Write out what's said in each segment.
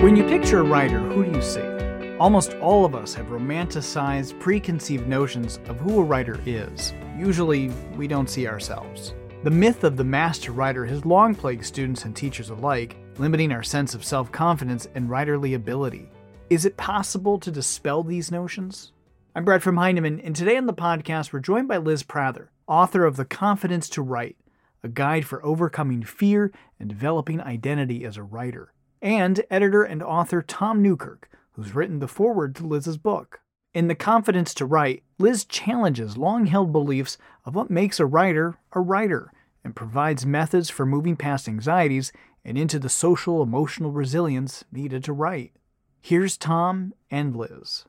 When you picture a writer, who do you see? Almost all of us have romanticized, preconceived notions of who a writer is. Usually, we don't see ourselves. The myth of the master writer has long plagued students and teachers alike, limiting our sense of self confidence and writerly ability. Is it possible to dispel these notions? I'm Brad from Heinemann, and today on the podcast, we're joined by Liz Prather, author of The Confidence to Write, a guide for overcoming fear and developing identity as a writer and editor and author Tom Newkirk, who's written the foreword to Liz's book. In The Confidence to Write, Liz challenges long held beliefs of what makes a writer a writer and provides methods for moving past anxieties and into the social emotional resilience needed to write. Here's Tom and Liz.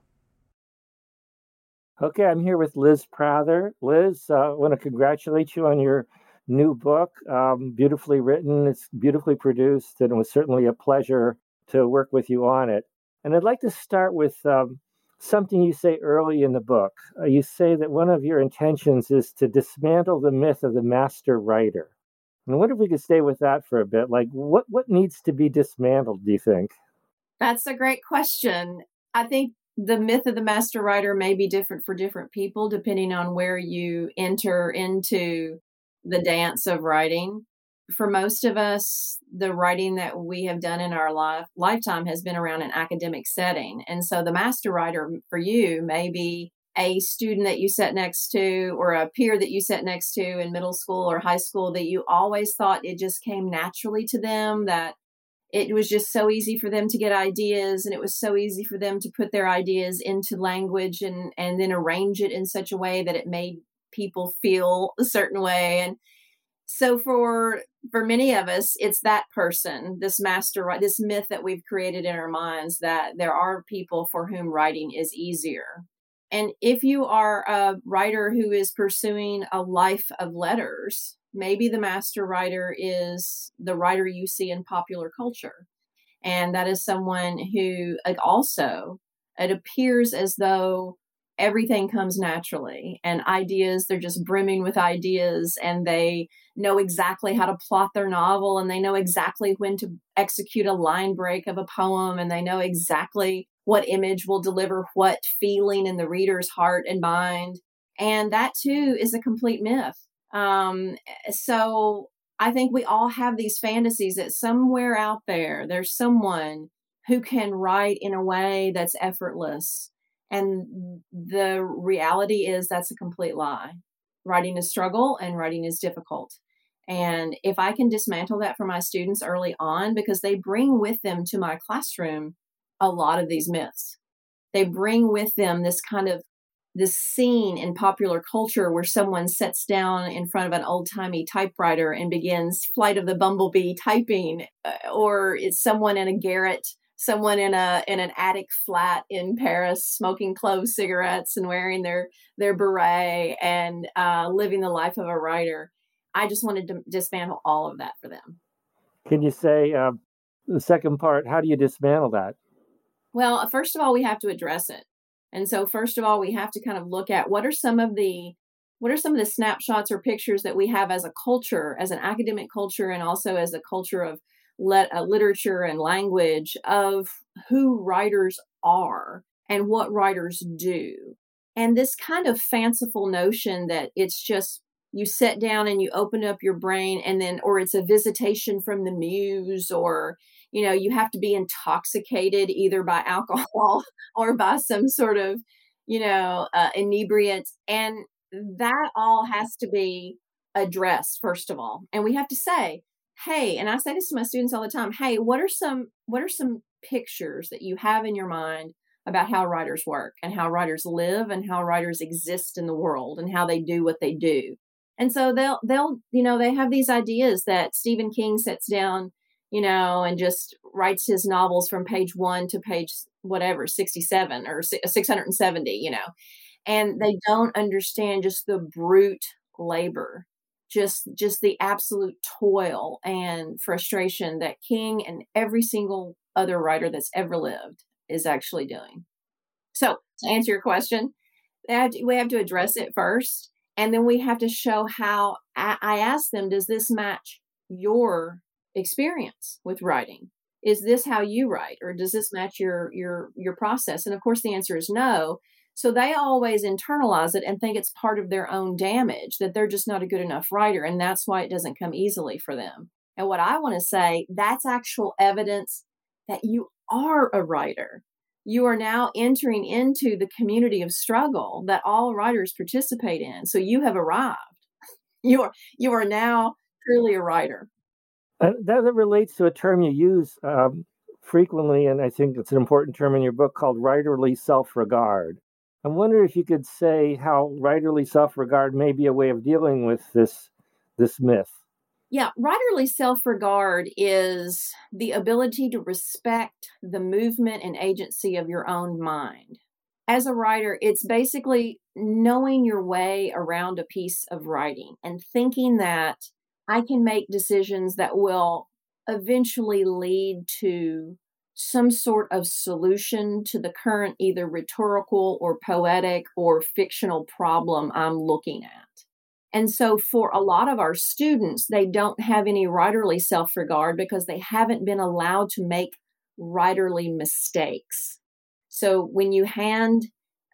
Okay, I'm here with Liz Prather. Liz, uh, I want to congratulate you on your new book, um, beautifully written. It's beautifully produced, and it was certainly a pleasure to work with you on it. And I'd like to start with um, something you say early in the book. Uh, you say that one of your intentions is to dismantle the myth of the master writer. And I wonder if we could stay with that for a bit. Like, what what needs to be dismantled? Do you think? That's a great question. I think the myth of the master writer may be different for different people depending on where you enter into the dance of writing. For most of us, the writing that we have done in our life lifetime has been around an academic setting. And so the master writer for you may be a student that you sat next to or a peer that you sat next to in middle school or high school that you always thought it just came naturally to them that it was just so easy for them to get ideas and it was so easy for them to put their ideas into language and and then arrange it in such a way that it made people feel a certain way and so for for many of us it's that person this master this myth that we've created in our minds that there are people for whom writing is easier. And if you are a writer who is pursuing a life of letters maybe the master writer is the writer you see in popular culture. And that is someone who also it appears as though everything comes naturally and ideas they're just brimming with ideas and they know exactly how to plot their novel and they know exactly when to execute a line break of a poem and they know exactly what image will deliver what feeling in the reader's heart and mind. And that too is a complete myth. Um, so i think we all have these fantasies that somewhere out there there's someone who can write in a way that's effortless and the reality is that's a complete lie. Writing is struggle and writing is difficult. And if I can dismantle that for my students early on, because they bring with them to my classroom a lot of these myths, they bring with them this kind of this scene in popular culture where someone sits down in front of an old timey typewriter and begins Flight of the Bumblebee typing, uh, or it's someone in a garret someone in a in an attic flat in Paris smoking clove cigarettes and wearing their their beret and uh, living the life of a writer. I just wanted to dismantle all of that for them. Can you say uh, the second part? How do you dismantle that? Well, first of all, we have to address it, and so first of all, we have to kind of look at what are some of the what are some of the snapshots or pictures that we have as a culture, as an academic culture, and also as a culture of let, uh, literature and language of who writers are and what writers do. And this kind of fanciful notion that it's just you sit down and you open up your brain and then, or it's a visitation from the muse, or, you know, you have to be intoxicated either by alcohol or by some sort of, you know, uh, inebriant. And that all has to be addressed, first of all. And we have to say, hey and i say this to my students all the time hey what are some what are some pictures that you have in your mind about how writers work and how writers live and how writers exist in the world and how they do what they do? And so they'll they'll you know they have these ideas that stephen king sits down you know and just writes his novels from page 1 to page whatever 67 or 670 you know? And they don't understand just the brute labor just just the absolute toil and frustration that King and every single other writer that's ever lived is actually doing. So, to answer your question, we have to address it first, and then we have to show how. I ask them, does this match your experience with writing? is this how you write or does this match your your your process and of course the answer is no so they always internalize it and think it's part of their own damage that they're just not a good enough writer and that's why it doesn't come easily for them. And what i want to say that's actual evidence that you are a writer. You are now entering into the community of struggle that all writers participate in. So you have arrived. You are you are now truly a writer. Uh, that relates to a term you use um, frequently, and I think it's an important term in your book called writerly self regard. I wonder if you could say how writerly self regard may be a way of dealing with this, this myth. Yeah, writerly self regard is the ability to respect the movement and agency of your own mind. As a writer, it's basically knowing your way around a piece of writing and thinking that I can make decisions that will eventually lead to some sort of solution to the current either rhetorical or poetic or fictional problem I'm looking at. And so, for a lot of our students, they don't have any writerly self regard because they haven't been allowed to make writerly mistakes. So, when you hand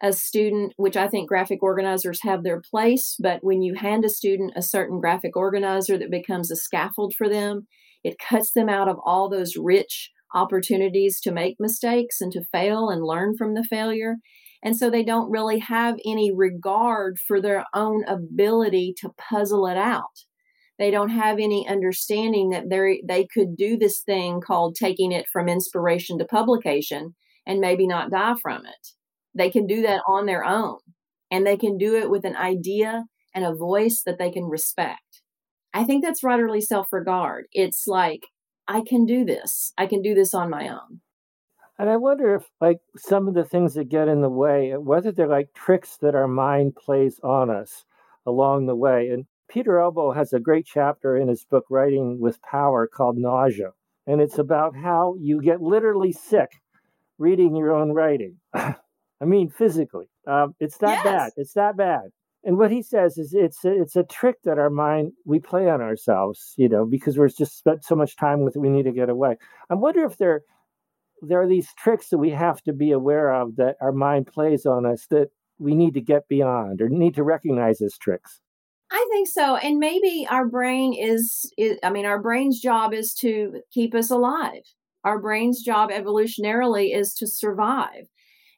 a student, which I think graphic organizers have their place, but when you hand a student a certain graphic organizer that becomes a scaffold for them, it cuts them out of all those rich opportunities to make mistakes and to fail and learn from the failure. And so they don't really have any regard for their own ability to puzzle it out. They don't have any understanding that they they could do this thing called taking it from inspiration to publication and maybe not die from it they can do that on their own and they can do it with an idea and a voice that they can respect. I think that's writerly self regard. It's like, I can do this. I can do this on my own. And I wonder if, like, some of the things that get in the way, whether they're like tricks that our mind plays on us along the way. And Peter Elbow has a great chapter in his book, Writing with Power, called Nausea. And it's about how you get literally sick reading your own writing. I mean, physically. Um, it's that yes. bad. It's that bad. And what he says is it's a, it's a trick that our mind we play on ourselves, you know, because we're just spent so much time with it, we need to get away. I wonder if there there are these tricks that we have to be aware of that our mind plays on us that we need to get beyond or need to recognize as tricks. I think so. And maybe our brain is, is I mean, our brain's job is to keep us alive. Our brain's job evolutionarily is to survive.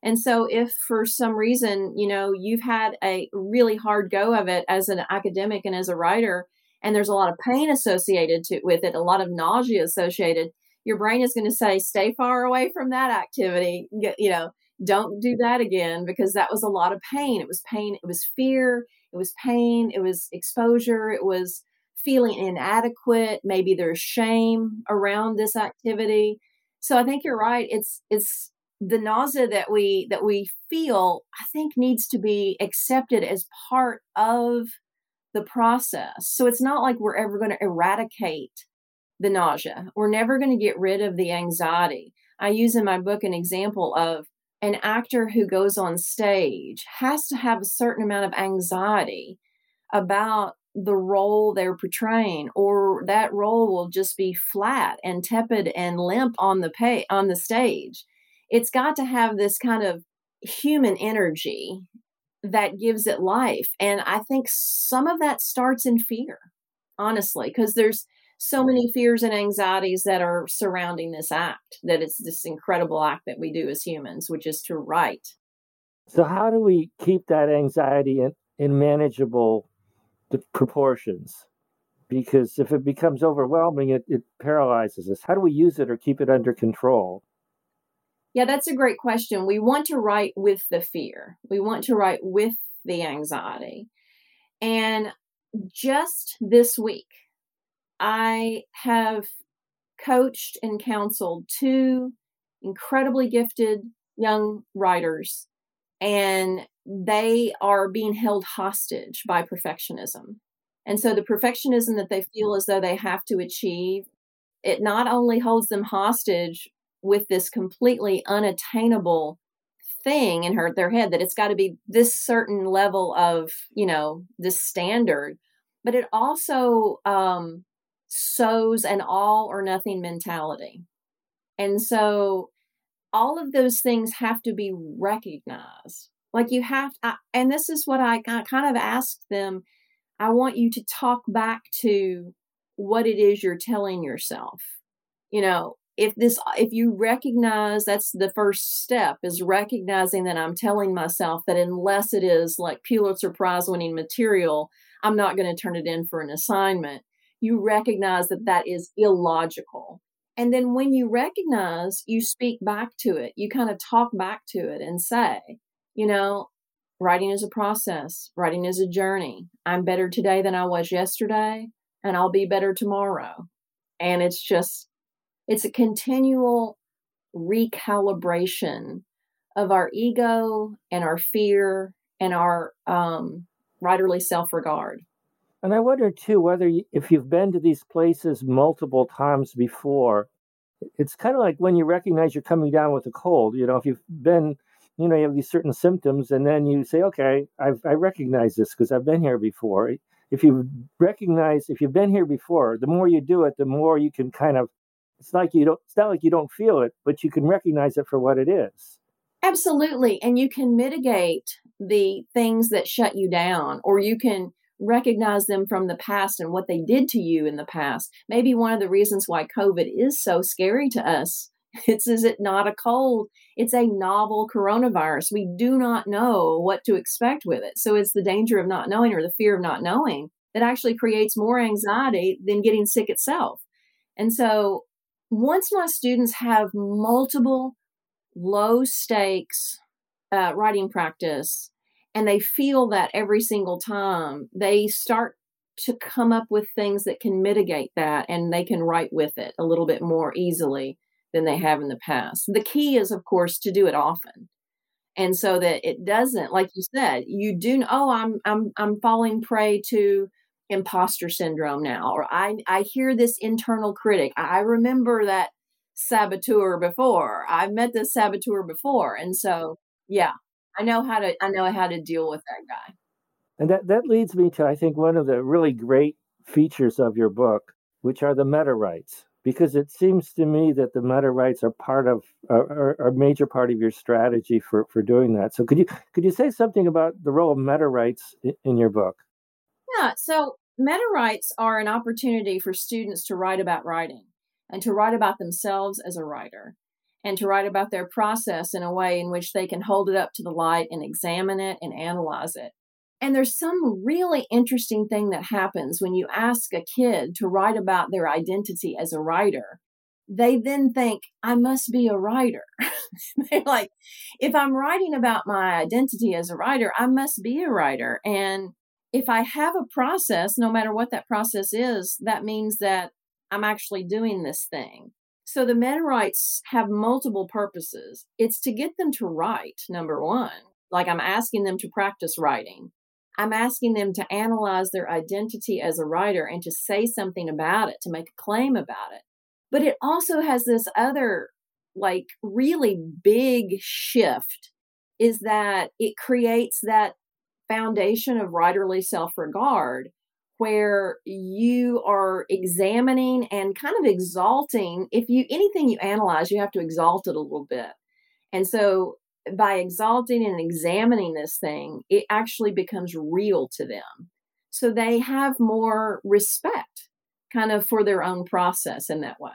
And so, if for some reason, you know, you've had a really hard go of it as an academic and as a writer, and there's a lot of pain associated to, with it, a lot of nausea associated, your brain is going to say, stay far away from that activity. You know, don't do that again because that was a lot of pain. It was pain, it was fear, it was pain, it was exposure, it was feeling inadequate. Maybe there's shame around this activity. So I think you're right. It's it's the nausea that we that we feel i think needs to be accepted as part of the process. So it's not like we're ever going to eradicate the nausea. We're never going to get rid of the anxiety. I use in my book an example of an actor who goes on stage has to have a certain amount of anxiety about the role they're portraying or that role will just be flat and tepid and limp on the pay on the stage it's got to have this kind of human energy that gives it life. And I think some of that starts in fear, honestly, because there's so many fears and anxieties that are surrounding this act that it's this incredible act that we do as humans, which is to write. So, how do we keep that anxiety in, in manageable proportions? Because if it becomes overwhelming, it, it paralyzes us. How do we use it or keep it under control? Yeah, that's a great question. We want to write with the fear, we want to write with the anxiety. And just this week, I have coached and counseled two incredibly gifted young writers, and they are being held hostage by perfectionism. And so the perfectionism that they feel as though they have to achieve, it not only holds them hostage with this completely unattainable thing in her their head that it's got to be this certain level of you know this standard but it also um sows an all or nothing mentality And so all of those things have to be recognized. Like you have, to, and this is what I kind of asked them. I want you to talk back to what it is you're telling yourself. You know, if this, if you recognize that's the first step is recognizing that I'm telling myself that unless it is like Pulitzer Prize winning material, I'm not going to turn it in for an assignment. You recognize that that is illogical. And then when you recognize, you speak back to it. You kind of talk back to it and say, you know, writing is a process, writing is a journey. I'm better today than I was yesterday, and I'll be better tomorrow. And it's just, it's a continual recalibration of our ego and our fear and our um, writerly self regard. And I wonder too whether you, if you've been to these places multiple times before, it's kind of like when you recognize you're coming down with a cold. You know, if you've been, you know, you have these certain symptoms, and then you say, "Okay, I've, I recognize this because I've been here before." If you recognize, if you've been here before, the more you do it, the more you can kind of. It's like you don't. It's not like you don't feel it, but you can recognize it for what it is. Absolutely, and you can mitigate the things that shut you down, or you can recognize them from the past and what they did to you in the past. Maybe one of the reasons why COVID is so scary to us. It's is it not a cold? It's a novel coronavirus. We do not know what to expect with it. So it's the danger of not knowing or the fear of not knowing that actually creates more anxiety than getting sick itself. And so once my students have multiple low stakes uh, writing practice and they feel that every single time they start to come up with things that can mitigate that and they can write with it a little bit more easily than they have in the past. The key is of course to do it often. And so that it doesn't like you said, you do oh I'm I'm I'm falling prey to imposter syndrome now or I I hear this internal critic. I remember that saboteur before. I've met this saboteur before. And so yeah, I know how to I know how to deal with that guy. And that that leads me to I think one of the really great features of your book, which are the meta writes, because it seems to me that the meta writes are part of are, are a major part of your strategy for for doing that. So could you could you say something about the role of meta writes in, in your book? Yeah, so meta writes are an opportunity for students to write about writing and to write about themselves as a writer and to write about their process in a way in which they can hold it up to the light and examine it and analyze it. And there's some really interesting thing that happens when you ask a kid to write about their identity as a writer. They then think, I must be a writer. They're like, if I'm writing about my identity as a writer, I must be a writer. And if I have a process, no matter what that process is, that means that I'm actually doing this thing. So the meta writes have multiple purposes. It's to get them to write, number one. Like I'm asking them to practice writing. I'm asking them to analyze their identity as a writer and to say something about it, to make a claim about it. But it also has this other, like, really big shift is that it creates that foundation of writerly self regard where you are examining and kind of exalting if you anything you analyze you have to exalt it a little bit. And so by exalting and examining this thing it actually becomes real to them. So they have more respect kind of for their own process in that way.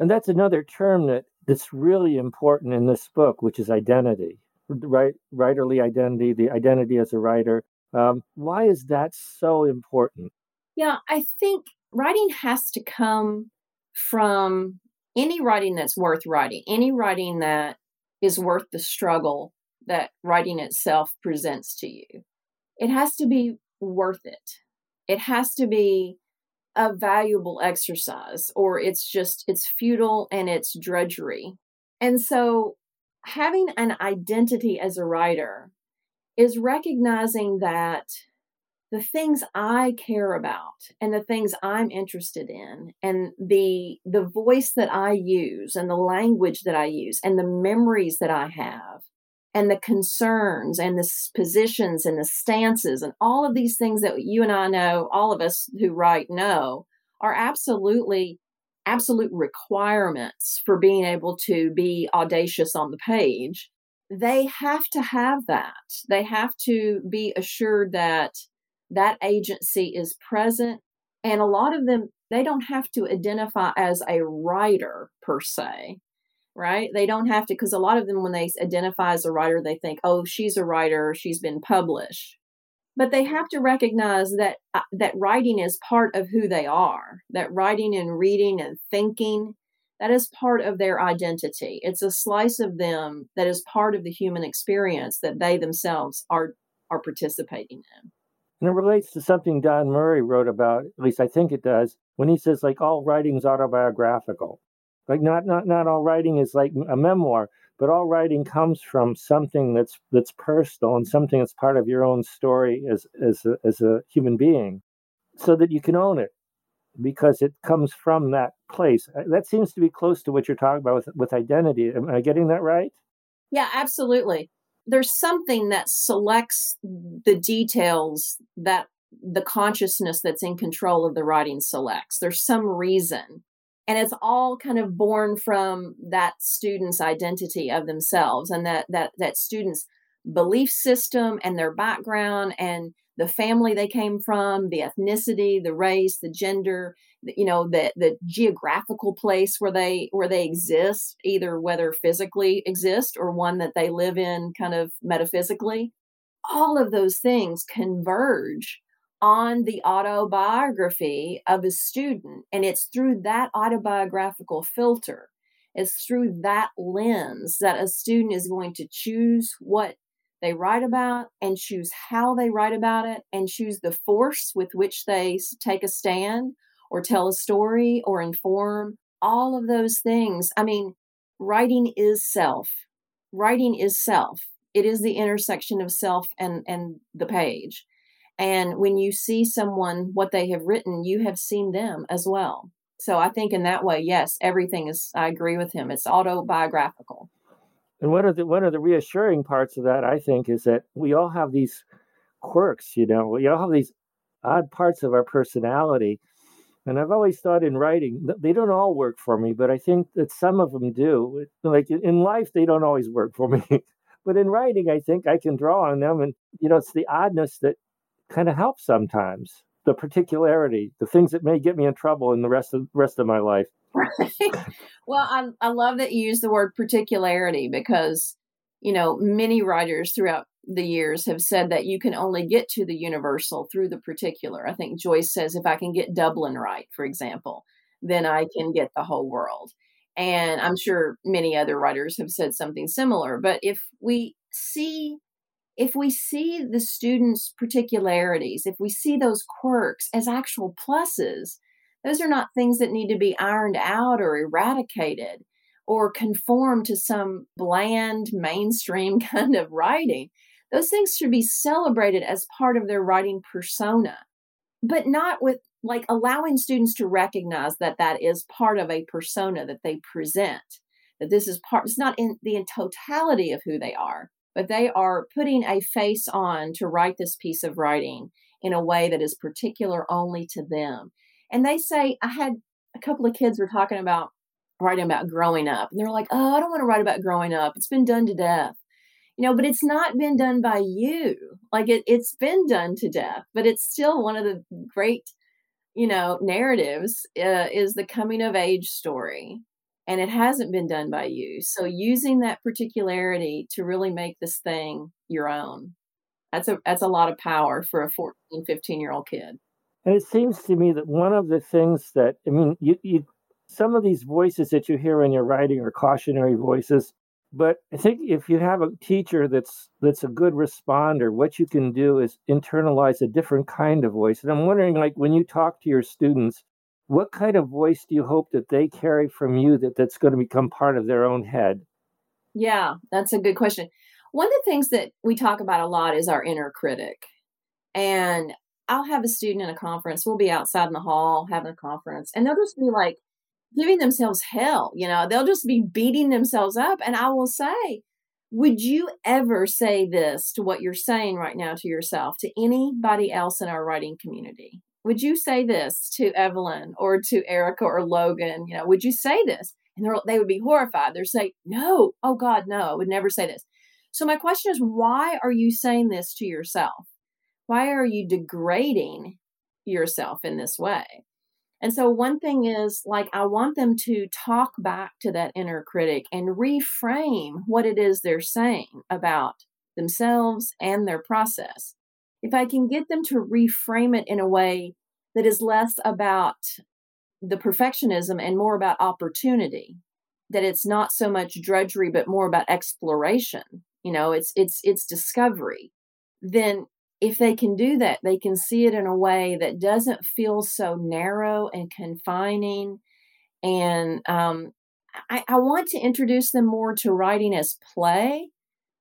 And that's another term that that's really important in this book which is identity writerly identity the identity as a writer um, why is that so important? Yeah, I think writing has to come from any writing that's worth writing, any writing that is worth the struggle that writing itself presents to you. It has to be worth it. It has to be a valuable exercise or it's just it's futile and it's drudgery. And so having an identity as a writer is recognizing that the things I care about and the things I'm interested in and the the voice that I use and the language that I use and the memories that I have and the concerns and the positions and the stances and all of these things that you and I know all of us who write know are absolutely absolute requirements for being able to be audacious on the page, they have to have that. They have to be assured that that agency is present. And a lot of them, they don't have to identify as a writer per se, right? They don't have to, because a lot of them, when they identify as a writer, they think, oh, she's a writer, she's been published but they have to recognize that uh, that writing is part of who they are that writing and reading and thinking that is part of their identity. It's a slice of them that is part of the human experience that they themselves are are participating in. And it relates to something don murray wrote about at least i think it does when he says like all writing is autobiographical. Like not not not all writing is like a memoir but all writing comes from something that's that's personal and something that's part of your own story as as a, as a human being so that you can own it because it comes from that place. Uh, that seems to be close to what you're talking about with, with identity. Am i getting that right? Yeah absolutely. There's something that selects the details that the consciousness that's in control of the writing selects. There's some reason and it's all kind of born from that student's identity of themselves and that that that student's belief system and their background and the family they came from the ethnicity the race the gender you know the the geographical place where they where they exist either whether physically exist or one that they live in kind of metaphysically. All of those things converge on the autobiography of a student. And it's through that autobiographical filter, it's through that lens that a student is going to choose what they write about and choose how they write about it and choose the force with which they take a stand or tell a story or inform. All of those things. I mean, writing is self. Writing is self. It is the intersection of self and, and the page. And when you see someone, what they have written, you have seen them as well. So I think in that way, yes, everything is, I agree with him. It's autobiographical. And one of the one of the reassuring parts of that, I think, is that we all have these quirks, you know, we all have these odd parts of our personality. And I've always thought in writing, they don't all work for me, but I think that some of them do. Like in life, they don't always work for me. but in writing, I think I can draw on them. And, you know, it's the oddness that kind of helps sometimes. The particularity, the things that may get me in trouble in the rest of rest of my life. Right. well, I I love that you use the word particularity because you know many writers throughout the years have said that you can only get to the universal through the particular. I think Joyce says if I can get Dublin right, for example, then I can get the whole world. And I'm sure many other writers have said something similar. But if we see if we see the students' particularities, if we see those quirks as actual pluses, those are not things that need to be ironed out or eradicated or conform to some bland mainstream kind of writing. Those things should be celebrated as part of their writing persona, but not with like allowing students to recognize that that is part of a persona that they present, that this is part, it's not in the totality of who they are, but they are putting a face on to write this piece of writing in a way that is particular only to them. And they say, I had a couple of kids were talking about writing about growing up, and they're like, oh, I don't want to write about growing up. It's been done to death. You know, but it's not been done by you. Like it, it's been done to death, but it's still one of the great, you know, narratives uh, is the coming of age story and it hasn't been done by you. So using that particularity to really make this thing your own. That's a that's a lot of power for a 14, 15 year old kid. And it seems to me that one of the things that I mean, you, you some of these voices that you hear when you're writing are cautionary voices. But I think if you have a teacher that's that's a good responder, what you can do is internalize a different kind of voice. And I'm wondering, like when you talk to your students, what kind of voice do you hope that they carry from you that that's going to become part of their own head? Yeah that's a good question. One of the things that we talk about a lot is our inner critic. And i'll have a student in a conference we'll be outside in the hall having a conference and they'll just be like giving themselves hell you know? They'll just be beating themselves up and i will say would you ever say this to what you're saying right now to yourself to anybody else in our writing community would you say this to Evelyn or to Erica or Logan? You know, would you say this? And they would be horrified. They're saying, no, oh God, no, I would never say this. So my question is, why are you saying this to yourself? Why are you degrading yourself in this way? And so one thing is like, I want them to talk back to that inner critic and reframe what it is they're saying about themselves and their process. If I can get them to reframe it in a way that is less about the perfectionism and more about opportunity, that it's not so much drudgery but more about exploration, you know, it's it's it's discovery, then if they can do that, they can see it in a way that doesn't feel so narrow and confining. And um, I, I want to introduce them more to writing as play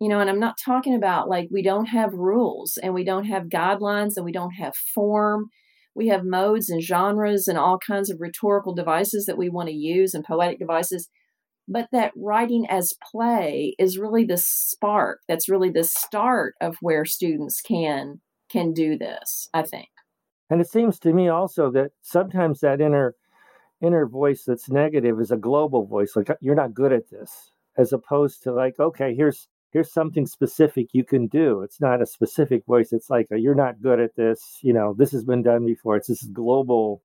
you know, and I'm not talking about like we don't have rules and we don't have guidelines and we don't have form. We have modes and genres and all kinds of rhetorical devices that we want to use and poetic devices. But that writing as play is really the spark. That's really the start of where students can can do this, I think. And it seems to me also that sometimes that inner inner voice that's negative is a global voice like you're not good at this as opposed to like okay here's here's something specific you can do. It's not a specific voice. It's like a, you're not good at this. You know, this has been done before. It's this global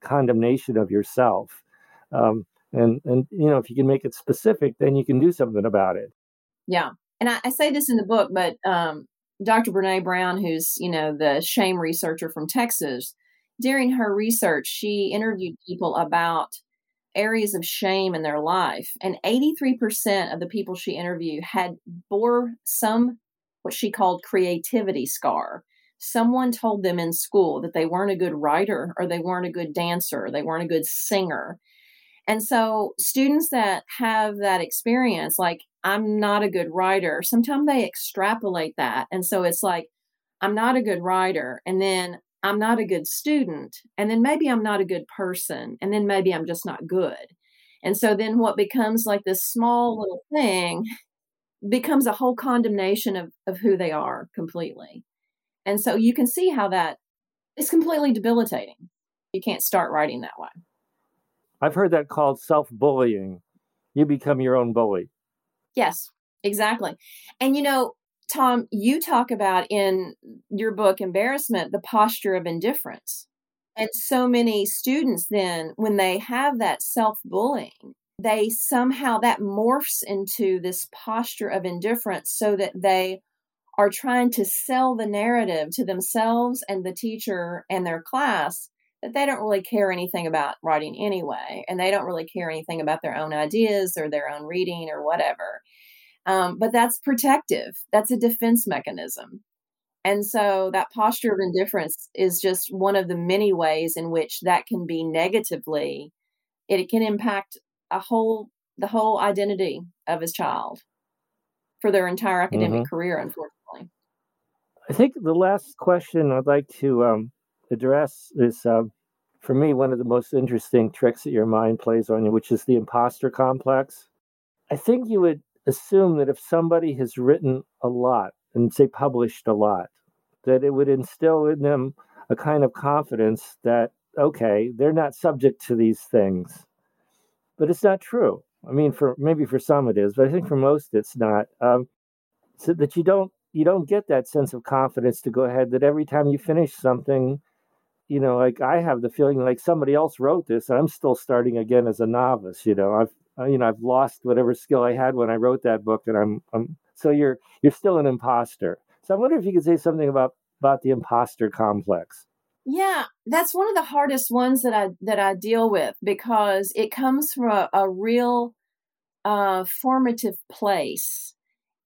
condemnation of yourself. Um, and and you know, if you can make it specific, then you can do something about it. Yeah, and I, I say this in the book, but um, Dr. Brene Brown, who's you know the shame researcher from Texas, during her research, she interviewed people about areas of shame in their life. And 83% of the people she interviewed had bore some what she called creativity scar. Someone told them in school that they weren't a good writer or they weren't a good dancer, or they weren't a good singer. And so students that have that experience, like, I'm not a good writer, sometimes they extrapolate that. And so it's like, I'm not a good writer. And then I'm not a good student, and then maybe I'm not a good person, and then maybe I'm just not good. And so then what becomes like this small little thing becomes a whole condemnation of, of who they are completely. And so you can see how that is completely debilitating. You can't start writing that way. I've heard that called self bullying. You become your own bully. Yes, exactly. And you know, Tom, you talk about in your book, Embarrassment, the posture of indifference. And so many students then, when they have that self bullying, they somehow that morphs into this posture of indifference so that they are trying to sell the narrative to themselves and the teacher and their class that they don't really care anything about writing anyway. And they don't really care anything about their own ideas or their own reading or whatever. Um, but that's protective, that's a defense mechanism. And so that posture of indifference is just one of the many ways in which that can be negatively, it can impact a whole, the whole identity of his child for their entire academic mm-hmm. career, unfortunately. I think the last question I'd like to um, address is uh, for me, one of the most interesting tricks that your mind plays on you, which is the imposter complex. I think you would assume that if somebody has written a lot and say published a lot, that it would instill in them a kind of confidence that, okay, they're not subject to these things. But it's not true. I mean, for maybe for some it is, but I think for most it's not. Um, so that you don't you don't get that sense of confidence to go ahead that every time you finish something, you know, like I have the feeling like somebody else wrote this and I'm still starting again as a novice. You know, I've uh, you know, I've lost whatever skill I had when I wrote that book, and I'm, I'm so you're you're still an imposter. So I wonder if you could say something about about the imposter complex. Yeah, that's one of the hardest ones that I that I deal with because it comes from a, a real uh, formative place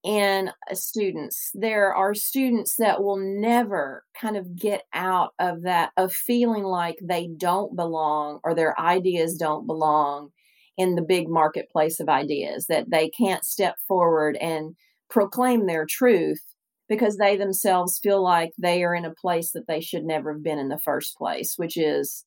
in uh, students. There are students that will never kind of get out of that of feeling like they don't belong or their ideas don't belong in the big marketplace of ideas, that they can't step forward and proclaim their truth because they themselves feel like they are in a place that they should never have been in the first place, which is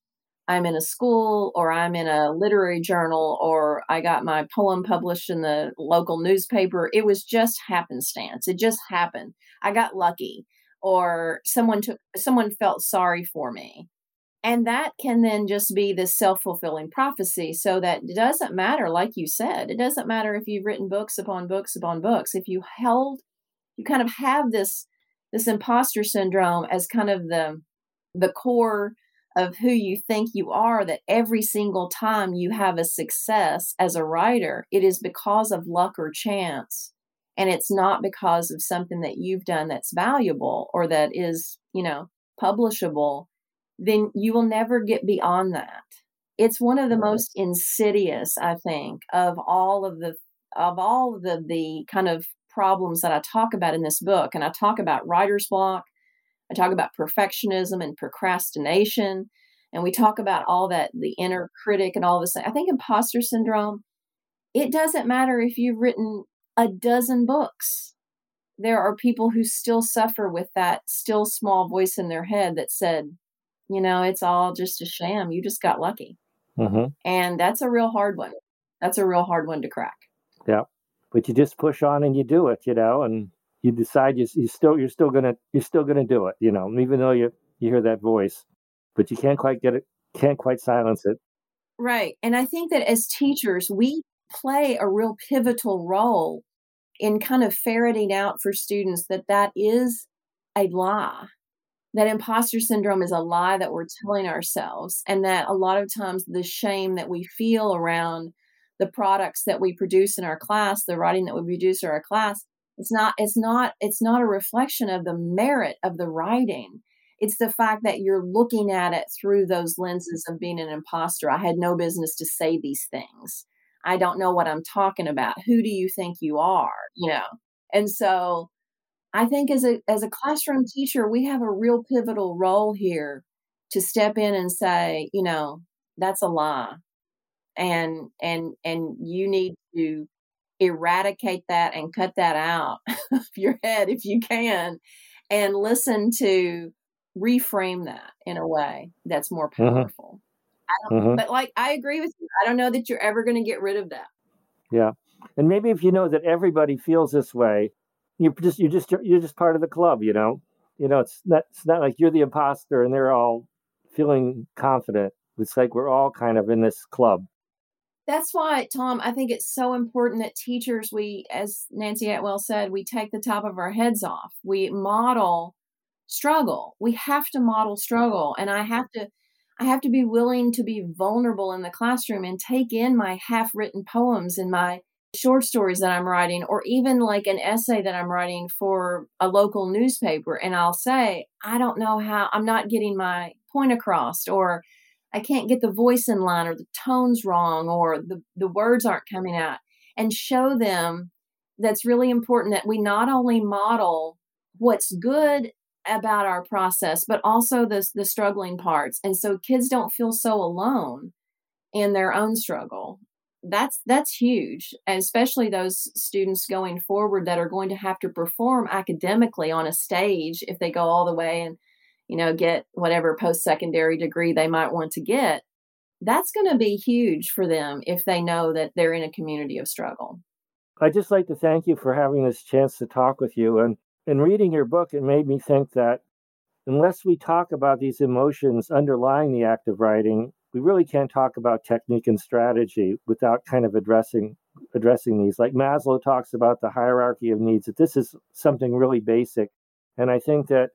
I'm in a school or I'm in a literary journal or I got my poem published in the local newspaper. It was just happenstance. It just happened. I got lucky or someone took someone felt sorry for me And that can then just be this self fulfilling prophecy. So that it doesn't matter, like you said, it doesn't matter if you've written books upon books upon books. If you held, you kind of have this this imposter syndrome as kind of the the core of who you think you are that every single time you have a success as a writer it is because of luck or chance and it's not because of something that you've done that's valuable or that is you know publishable then you will never get beyond that it's one of the most insidious i think of all of the of all of the the kind of problems that I talk about in this book. And I talk about writer's block, I talk about perfectionism and procrastination, and we talk about all that the inner critic and all this. I think imposter syndrome, it doesn't matter if you've written a dozen books. There are people who still suffer with that still small voice in their head that said, you know, it's all just a sham. You just got lucky. Mm-hmm. And that's a real hard one. That's a real hard one to crack. Yeah but you just push on and you do it, you know, and you decide you, you still you're still gonna you're still gonna do it, you know, even though you you hear that voice, but you can't quite get it, can't quite silence it. Right, and I think that as teachers, we play a real pivotal role in kind of ferreting out for students that that is a lie that imposter syndrome is a lie that we're telling ourselves and that a lot of times the shame that we feel around the products that we produce in our class, the writing that we produce in our class, it's not it's not it's not a reflection of the merit of the writing. It's the fact that you're looking at it through those lenses of being an imposter. I had no business to say these things. I don't know what I'm talking about. Who do you think you are? You know. And so I think as a as a classroom teacher, we have a real pivotal role here to step in and say, you know, that's a lie. And and and you need to eradicate that and cut that out of your head if you can and listen to reframe that in a way that's more mm-hmm. powerful. Mm-hmm. but like i agree with you. I don't know that you're ever going to get rid of that. Yeah. And maybe if you know that everybody feels this way you're just you're just you're just part of the club you know you know it's not it's not like you're the imposter and they're all feeling confident it's like we're all kind of in this club that's why, Tom, I think it's so important that teachers, we, as Nancy Atwell said, we take the top of our heads off. We model struggle. We have to model struggle. And I have to, I have to be willing to be vulnerable in the classroom and take in my half written poems and my short stories that I'm writing, or even like an essay that I'm writing for a local newspaper. And I'll say, I don't know how, I'm not getting my point across, or I can't get the voice in line or the tone's wrong or the, the words aren't coming out and show them that's really important that we not only model what's good about our process, but also the, the struggling parts. And so kids don't feel so alone in their own struggle. That's that's huge, and especially those students going forward that are going to have to perform academically on a stage if they go all the way and you know, get whatever post secondary degree they might want to get, that's going to be huge for them if they know that they're in a community of struggle. I'd just like to thank you for having this chance to talk with you. And in reading your book, it made me think that unless we talk about these emotions underlying the act of writing, we really can't talk about technique and strategy without kind of addressing addressing these. Like Maslow talks about the hierarchy of needs, that this is something really basic. And I think that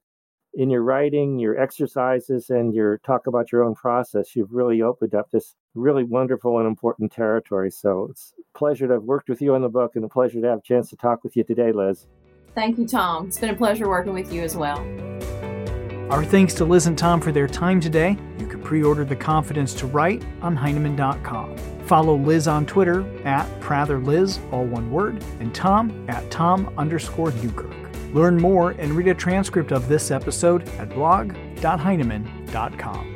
in your writing, your exercises, and your talk about your own process, you've really opened up this really wonderful and important territory. So it's a pleasure to have worked with you on the book and a pleasure to have a chance to talk with you today, Liz. Thank you, Tom. It's been a pleasure working with you as well. Our thanks to Liz and Tom for their time today. You can pre order The Confidence to Write on Heinemann.com. Follow Liz on Twitter at PratherLiz, all one word, and Tom at Tom underscore Newkirk. Learn more and read a transcript of this episode at blog.heinemann.com.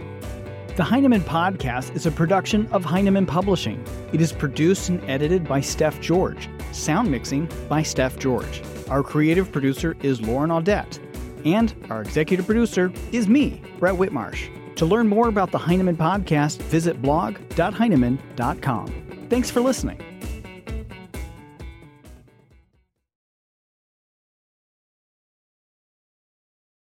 The Heinemann Podcast is a production of Heinemann Publishing. It is produced and edited by Steph George. Sound mixing by Steph George. Our creative producer is Lauren Audette. And our executive producer is me, Brett Whitmarsh. To learn more about the Heinemann Podcast, visit blog.heinemann.com. Thanks for listening.